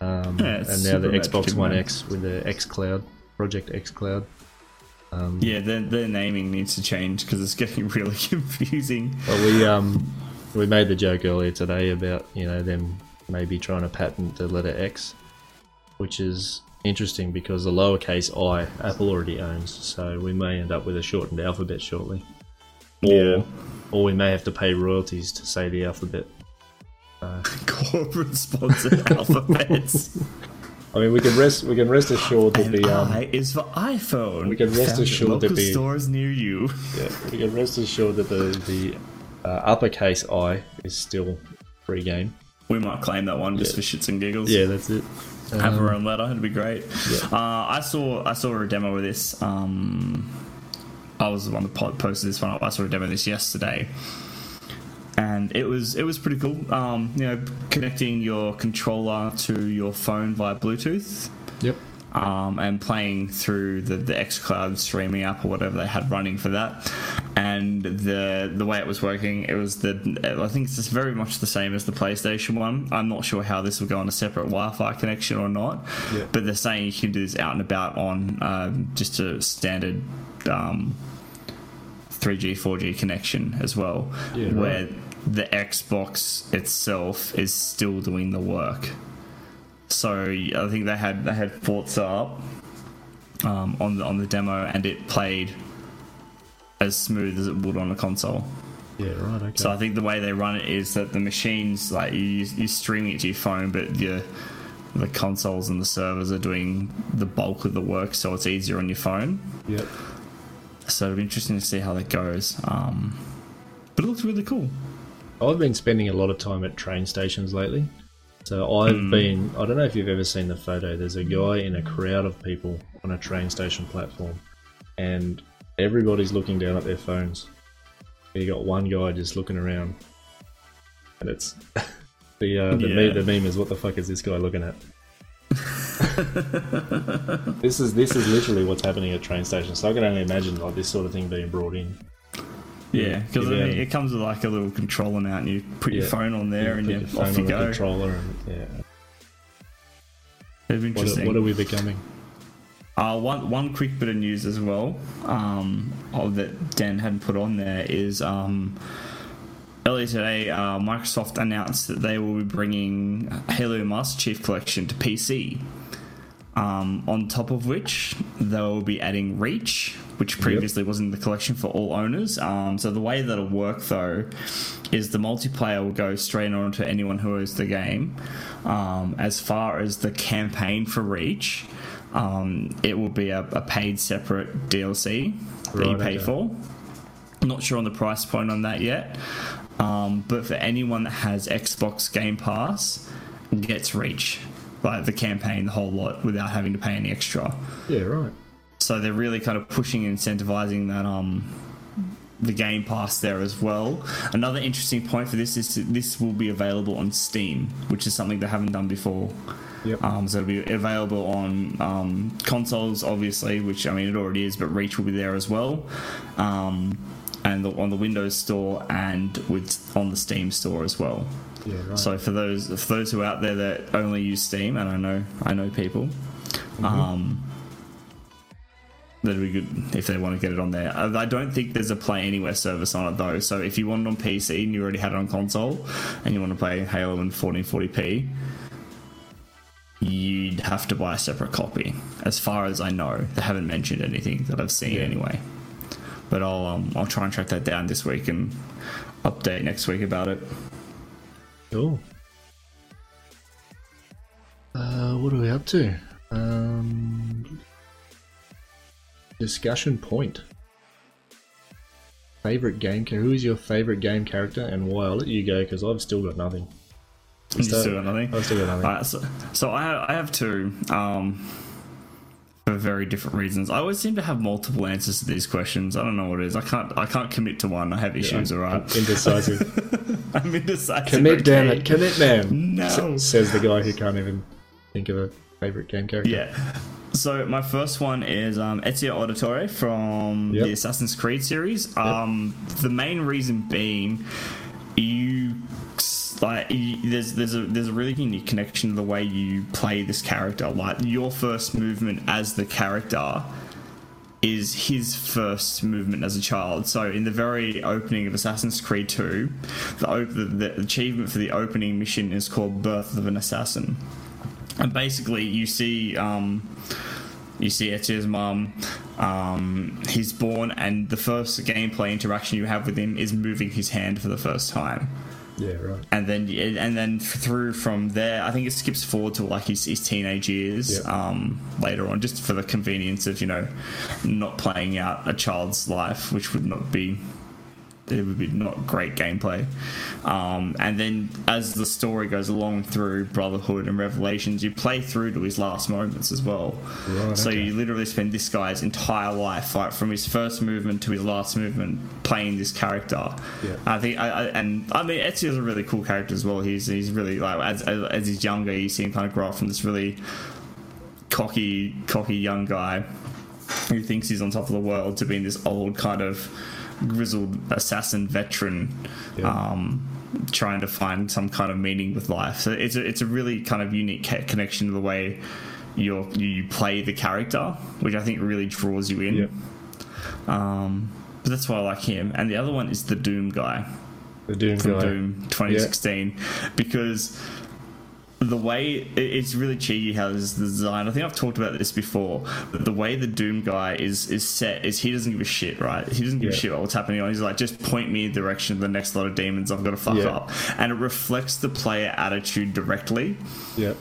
Um, Yeah, and now the Xbox One. X with the X Cloud, Project X Cloud. Um, yeah, their, their naming needs to change because it's getting really confusing. Well, we um we made the joke earlier today about you know them maybe trying to patent the letter X, which is interesting because the lowercase i Apple already owns, so we may end up with a shortened alphabet shortly. Or, Yeah. or we may have to pay royalties to say the alphabet. Corporate sponsored alphabets. I mean, we can rest we can rest assured that And the um, I is for iPhone. We can rest Found assured that the- stores near you. yeah, we can rest assured that the the uh, uppercase I is still free game. We might claim that one just for shits and giggles. Yeah, that's it. have Um, our own letter. It'd be great. Yeah. Uh, I saw I saw a demo of this. Um, I was the one that po- posted this one. I saw a demo of this yesterday, and it was it was pretty cool. Um, you know, connecting your controller to your phone via Bluetooth. Yep. um, and playing through the, the xCloud streaming app or whatever they had running for that. And the the way it was working, it was the I think it's just very much the same as the PlayStation one. I'm not sure how this will go on a separate Wi-Fi connection or not, Yeah. but they're saying you can do this out and about on um, just a standard. Um, 3G, 4G connection as well, Yeah, right. The Xbox itself is still doing the work. So I think they had they had Forza up um, on the on the demo, and it played as smooth as it would on a console. Yeah. Right. Okay. So I think the way they run it is that the machines like you you streaming it to your phone, but your the consoles and the servers are doing the bulk of the work, so it's easier on your phone. yep. So it'll be interesting to see how that goes. Um, but it looks really cool. I've been spending a lot of time at train stations lately. So I've Hmm. been, I don't know if you've ever seen the photo, there's a guy in a crowd of people on a train station platform, and everybody's looking down at their phones. You got one guy just looking around, and it's the uh, the, Yeah. meme, the meme is what the fuck is this guy looking at? this is this is literally what's happening at train stations. So I can only imagine like this sort of thing being brought in. Yeah, because Yeah. it comes with like a little controller mount, and you put your phone on there, and you, off you go. controller, and yeah. Be What interesting. are, what are we becoming? Uh, one one quick bit of news as well um, oh, that Dan hadn't put on there is um, earlier today uh, Microsoft announced that they will be bringing Halo Master Chief Collection to PC. Um, on top of which, they will be adding Reach, which previously was in the collection for all owners. Um, so the way that'll work though is the multiplayer will go straight on to anyone who owns the game. Um, as far as the campaign for Reach, um, it will be a, a, paid separate DLC that right, you pay okay. for. Not sure on the price point on that yet. Um, but for anyone that has Xbox Game Pass, gets Reach like the campaign, the whole lot, without having to pay any extra. Yeah, right. So they're really kind of pushing and incentivizing that um the Game Pass there as well. Another interesting point for this is to, this will be available on Steam, which is something they haven't done before. Yep. Um, so it'll be available on um, consoles, obviously, which I mean it already is, but Reach will be there as well, um, and the, on the Windows Store and with on the Steam Store as well. Yeah, right. So for those for those who are out there that only use Steam, and I know I know people, mm-hmm. um, that'd be good if they want to get it on there. I don't think there's a Play Anywhere service on it though. So if you want it on PC and you already had it on console, and you want to play Halo in 1440p, you'd have to buy a separate copy. As far as I know, they haven't mentioned anything that I've seen yeah. anyway. But I'll um, I'll try and track that down this week and update next week about it. Cool. Uh, what are we up to? Um, discussion point. Favorite game character? Who is your favorite game character and why? I'll let you go because I've still got nothing. You still got nothing. I've still got nothing. so, so I have, I have two. Um, for very different reasons. I always seem to have multiple answers to these questions. I don't know what it is. I can't. I can't commit to one. I have issues. Yeah, all right. Indecisive. I'm indecisive. Commit, okay. damn it. Commit, man. No. S- says the guy who can't even think of a favorite game character. Yeah. So my first one is um, Ezio Auditore from yep. the Assassin's Creed series. Um, yep. The main reason being, you like there's there's a there's a really unique connection to the way you play this character. Like your first movement as the character is his first movement as a child. So in the very opening of Assassin's Creed 2, the, the, achievement for the opening mission is called Birth of an Assassin, and basically you see. Um, you see Ezio's mum. Um, he's born, and the first gameplay interaction you have with him is moving his hand for the first time. Yeah, right. And then and then through from there, I think it skips forward to like his, his teenage years yep. um, later on, just for the convenience of you know not playing out a child's life, which would not be it would be not great gameplay. Um, and then as the story goes along through Brotherhood and Revelations, you play through to his last moments as well. Right, so okay. you literally spend this guy's entire life, like from his first movement to his last movement, playing this character. Yeah. I think, I, I, and I mean, Ezio's a really cool character as well. He's he's really like as, as, as he's younger, you see him kind of grow up from this really cocky, cocky young guy who thinks he's on top of the world to being this old kind of grizzled assassin veteran yeah. um, trying to find some kind of meaning with life. So it's a, it's a really kind of unique connection to the way you you play the character, which I think really draws you in. Yeah. Um, but that's why I like him. And the other one is the Doom guy. The Doom from guy. Doom 2016, yeah. because the way it's really cheeky how this is designed. I think I've talked about this before. But the way the Doom guy is is set is he doesn't give a shit, right? He doesn't give yeah. a shit about what's happening on. He's like, just point me in the direction of the next lot of demons I've got to fuck yeah. up, and it reflects the player attitude directly. Yeah.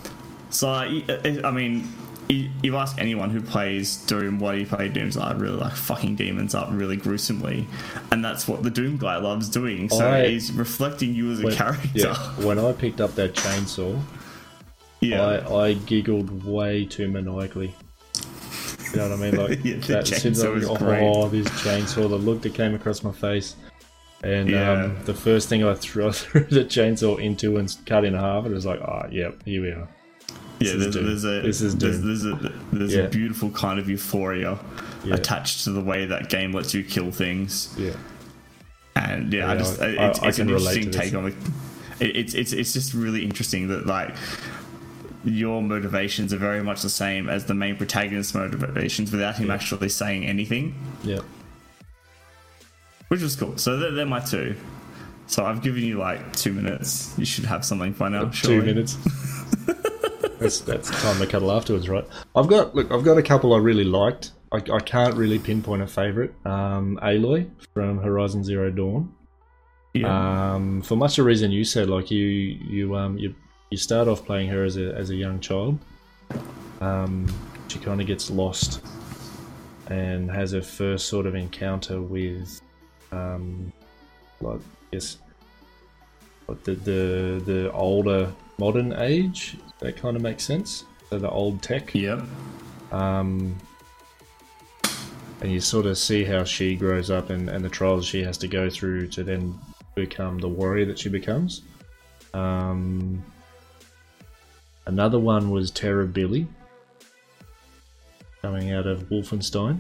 So I mean. You ask anyone who plays Doom why do you play Doom's like really like fucking demons up really gruesomely, and that's what the Doom guy loves doing. So I, he's reflecting you as a when, character. Yeah, when I picked up that chainsaw, yeah. I, I giggled way too maniacally. You know what I mean? Like yeah, that chainsaw was oh, great. this chainsaw, the look that came across my face. And yeah. um, the first thing I threw, threw the chainsaw into and cut in half, it was like, oh, yep, here we are. This yeah, there's, there's, a this is there's, there's, a there's yeah. a beautiful kind of euphoria yeah. attached to the way that game lets you kill things. Yeah, and yeah, I just I, it's, I, it's an interesting take on it. It's it's it's just really interesting that like your motivations are very much the same as the main protagonist's motivations without him yeah. actually saying anything. Yeah. Which was cool. So they're, they're, my two. So I've given you like two minutes. You should have something by now. Two minutes. that's that's time to cuddle afterwards, right? I've got look, I've got a couple I really liked. I, I can't really pinpoint a favorite. Um, Aloy from Horizon Zero Dawn. Yeah. Um, for much of the reason you said, like you you um you you start off playing her as a as a young child. Um, she kind of gets lost and has her first sort of encounter with, um, like yes, like the the the older modern age. That kind of makes sense. So the old tech. yep. Um, and you sort of see how she grows up and, and the trials she has to go through to then become the warrior that she becomes. Um, another one was Terror-Billy, coming out of Wolfenstein.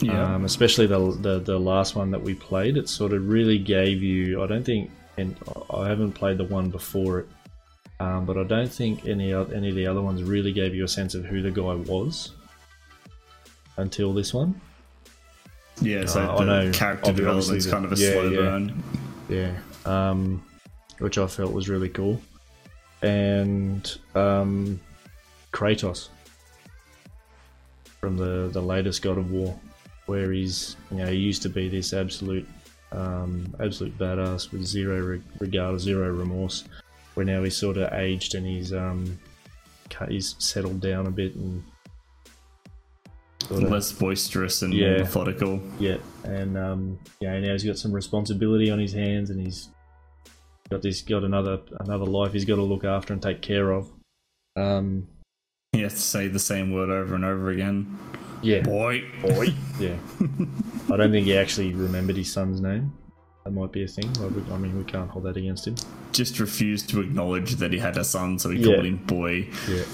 Yeah. Um, especially the, the the last one that we played, it sort of really gave you. I don't think, and I haven't played the one before it, um, but I don't think any any of the other ones really gave you a sense of who the guy was until this one. yeah. So uh, I know, character development's kind of a yeah, slow yeah. burn. Yeah, um, which I felt was really cool, and um, Kratos from the the latest God of War, where he's you know he used to be this absolute um, absolute badass with zero re- regard, zero remorse, where now he's sort of aged and he's um he's settled down a bit and Less boisterous and Yeah. more methodical. yeah, and um, yeah, now he's got some responsibility on his hands, and he's got this got another another life he's got to look after and take care of. Um, He has to say the same word over and over again. yeah, Boy. boy. Yeah, I don't think he actually remembered his son's name. That might be a thing. I mean, we can't hold that against him. Just refused to acknowledge that he had a son, so he Yeah. called him boy. Yeah,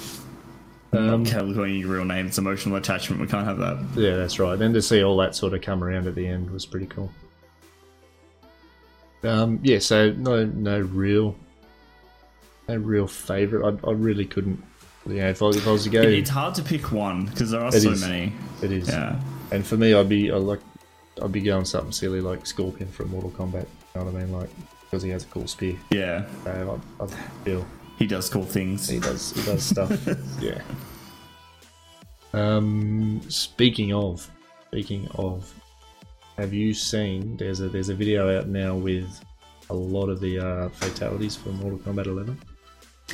Um, Um, calling your real name. It's emotional attachment. We can't have that. yeah, that's right. And to see all that sort of come around at the end was pretty cool. Um, yeah, so no, no real, no real favorite. I, I really couldn't. You know, if I, if I was to go, It's hard to pick one because there are so is. many. it is. Yeah. And for me, I'd be I like I'd be going something silly like Scorpion from Mortal Kombat. You know what I mean? Like because he has a cool spear. Yeah. So I, I feel He does cool things. he does he does stuff. yeah. Um, speaking of, speaking of, have you seen? There's a there's a video out now with a lot of the uh, fatalities for Mortal Kombat 11.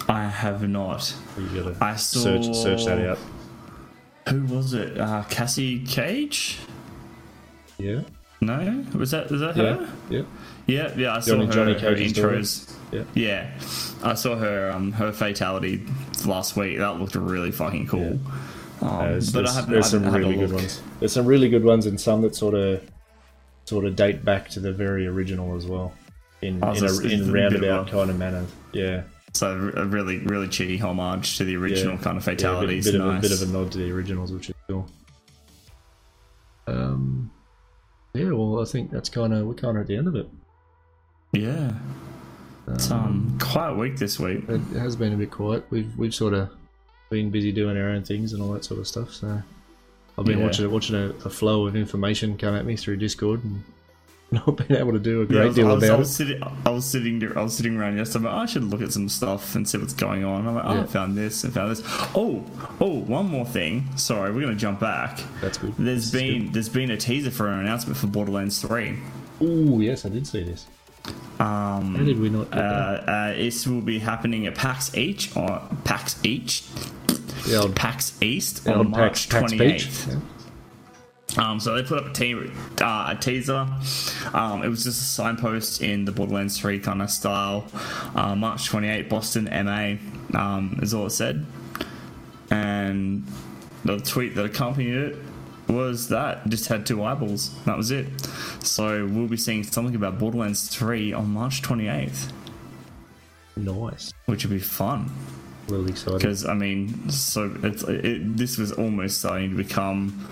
I have not. You gotta I saw. search search that out. Who was it? Uh, Cassie Cage? Yeah, No, was that was that yeah, her? yeah. Yeah, yeah. I saw Johnny- her, Johnny her intros. Yeah. Yeah, I saw her um her fatality last week. That looked really fucking cool. Um, Uh, there's, but I there's- haven't, there's I some haven't had really good ones. There's some really good ones, and some that sort of sort of date back to the very original as well, in Oh, in, so a, it's- it's a in of roundabout kind of manner. Yeah, So a really really cheeky homage to the original Yeah. kind of yeah a bit, fatalities. bit of nice. a bit of a nod to the originals, which is cool. Um, yeah, well, I think that's kind of we're kind of at the end of it. yeah. It's um quite weak this week. It has been a bit quiet. We've we've sort of been busy doing our own things and all that sort of stuff. So I've been Yeah. watching watching a, a flow of information come at me through Discord and not been able to do a Yeah, great was, deal I was, about I it. was sitting, I was sitting, I was sitting around yesterday. I'm like, "Oh, I should look at some stuff and see what's going on. I'm like, oh, Yeah. I found this, I found this. Oh, oh, one more thing. Sorry, we're gonna jump back. That's good. There's That's been, there's been a teaser for an announcement for Borderlands 3. Oh yes, I did see this. Um, How did we not? uh, uh, this will be happening at PAX H or PAX East, The old, PAX East the on March Pax, Pax 28th. Peach. Yeah. Um, so they put up a, te- uh, a teaser. Um, it was just a signpost in the Borderlands 3 kind of style. Uh, March 28, Boston, MA, um, is all it said. And the tweet that accompanied it was that just had two eyeballs. That was it. So we'll be seeing something about Borderlands 3 on March 28th, Nice. which would be fun. Really excited. Because I mean, so it's it, this was almost starting to become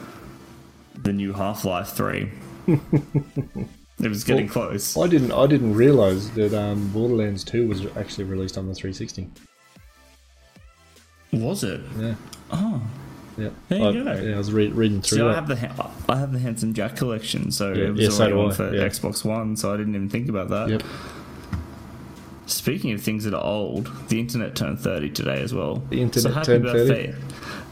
the new Half Life Three. it was getting Well, close. I didn't. I didn't realize that um, Borderlands Two was actually released on the 360. Was it? Yeah. Oh, Yeah. There you I, go. Yeah, I was re- reading through see, I have the ha- I have the Handsome Jack collection, so Yeah, it was yeah, so on I, for yeah. Xbox One, so I didn't even think about that. Yep. Speaking of things that are old, the internet turned 30 today as well. The internet so happy turned 30? birthday.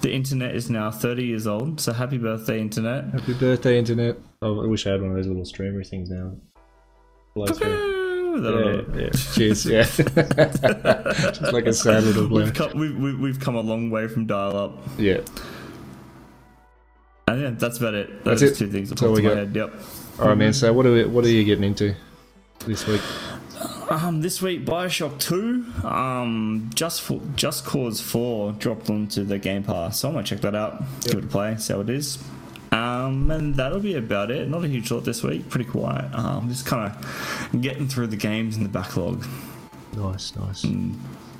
The internet is now 30 years old, so happy birthday, internet. Happy birthday, internet. Oh, I wish I had one of those little streamer things now. Yeah, yeah. Cheers. Yeah. Just like a sad little We've come, we've, we've, come a long way from dial up. Yeah. And yeah, that's about it. That's Those it. two things that That's all popped we in my got. head. Yep. All right, man. So what are we, what are you getting into this week? Um, this week, Bioshock Two, um, just for Just Cause Four dropped onto the Game Pass, so I'm gonna check that out, give it a play, see how it is. Um, and that'll be about it. Not a huge lot this week, pretty quiet. Um, just kind of getting through the games in the backlog. Nice, nice. Mm.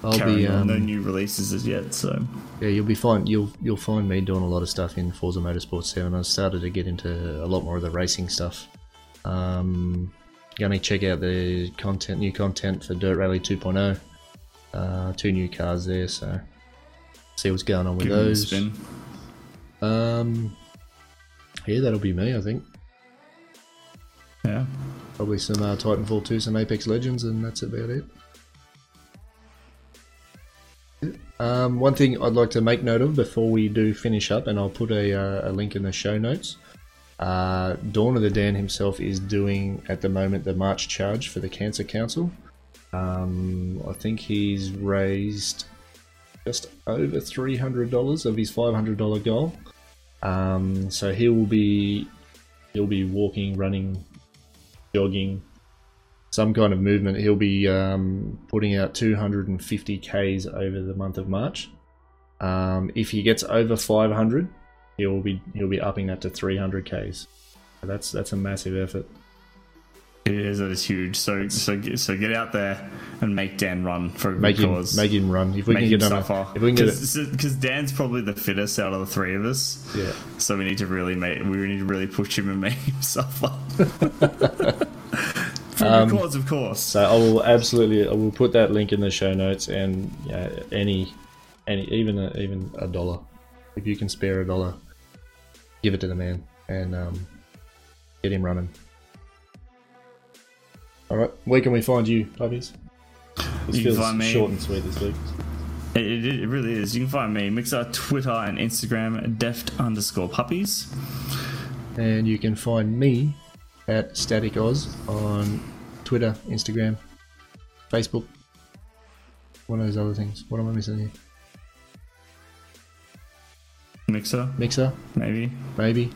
I'll be um, no new releases as yet, so yeah. You'll be fine. You'll you'll find me doing a lot of stuff in Forza Motorsport Seven. I started to get into a lot more of the racing stuff. Um, gonna check out the content, new content for Dirt Rally 2.0. Uh, two new cars there, so see what's going on with give those. Um, yeah, that'll be me. I think Yeah. probably some uh, Titanfall 2, some Apex Legends, and that's about it. Um, one thing I'd like to make note of before we do finish up, and I'll put a, uh, a link in the show notes. Uh, Dawn of the Dan himself is doing at the moment the March charge for the Cancer Council. Um, I think he's raised just over three hundred dollars of his five hundred dollar goal. Um, so he will be he'll be walking, running, jogging, some kind of movement. He'll be um, putting out 250 Ks over the month of March. Um, if he gets over 500, he'll be he'll be upping that to 300 Ks. That's that's a massive effort. It is. It is huge. So so get- so get out there and make Dan run for Make him cause. make him run. If we make can get on, suffer. if we can Because Dan's probably the fittest out of the three of us. yeah. So we need to really make we need to really push him and make him suffer. For Um, cause, of course. So I will absolutely I will put that link in the show notes and yeah, any any even a, even a dollar if you can spare a dollar, give it to the man and um, get him running. All right, where can we find you, puppies? This You can feels find me- short and sweet this week. It, it, it really is. You can find me Mixer, Twitter, and Instagram deft underscore puppies. And you can find me at Static Oz on Twitter, Instagram, Facebook, one of those other things. What am I missing here? Mixer, Mixer, maybe. maybe.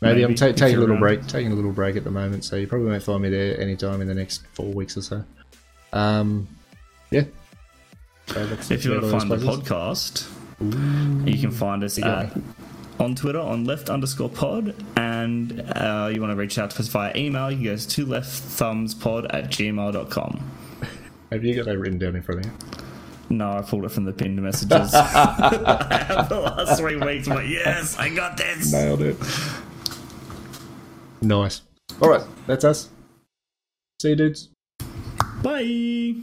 Maybe, I'm ta- taking a little around. break, taking a little break at the moment, so you probably won't find me there anytime in the next four weeks or so. Um, yeah. So If you want to find the podcast, you can find us at on Twitter on left underscore pod, and uh, you want to reach out to us via email, you can go to left thumbs pod at gmail.com. Have you got that written down in front of you? No, I pulled it from the pinned messages. the last three weeks, I'm like, yes, I got this. Nailed it. Nice. All right, that's us. See you, dudes. Bye.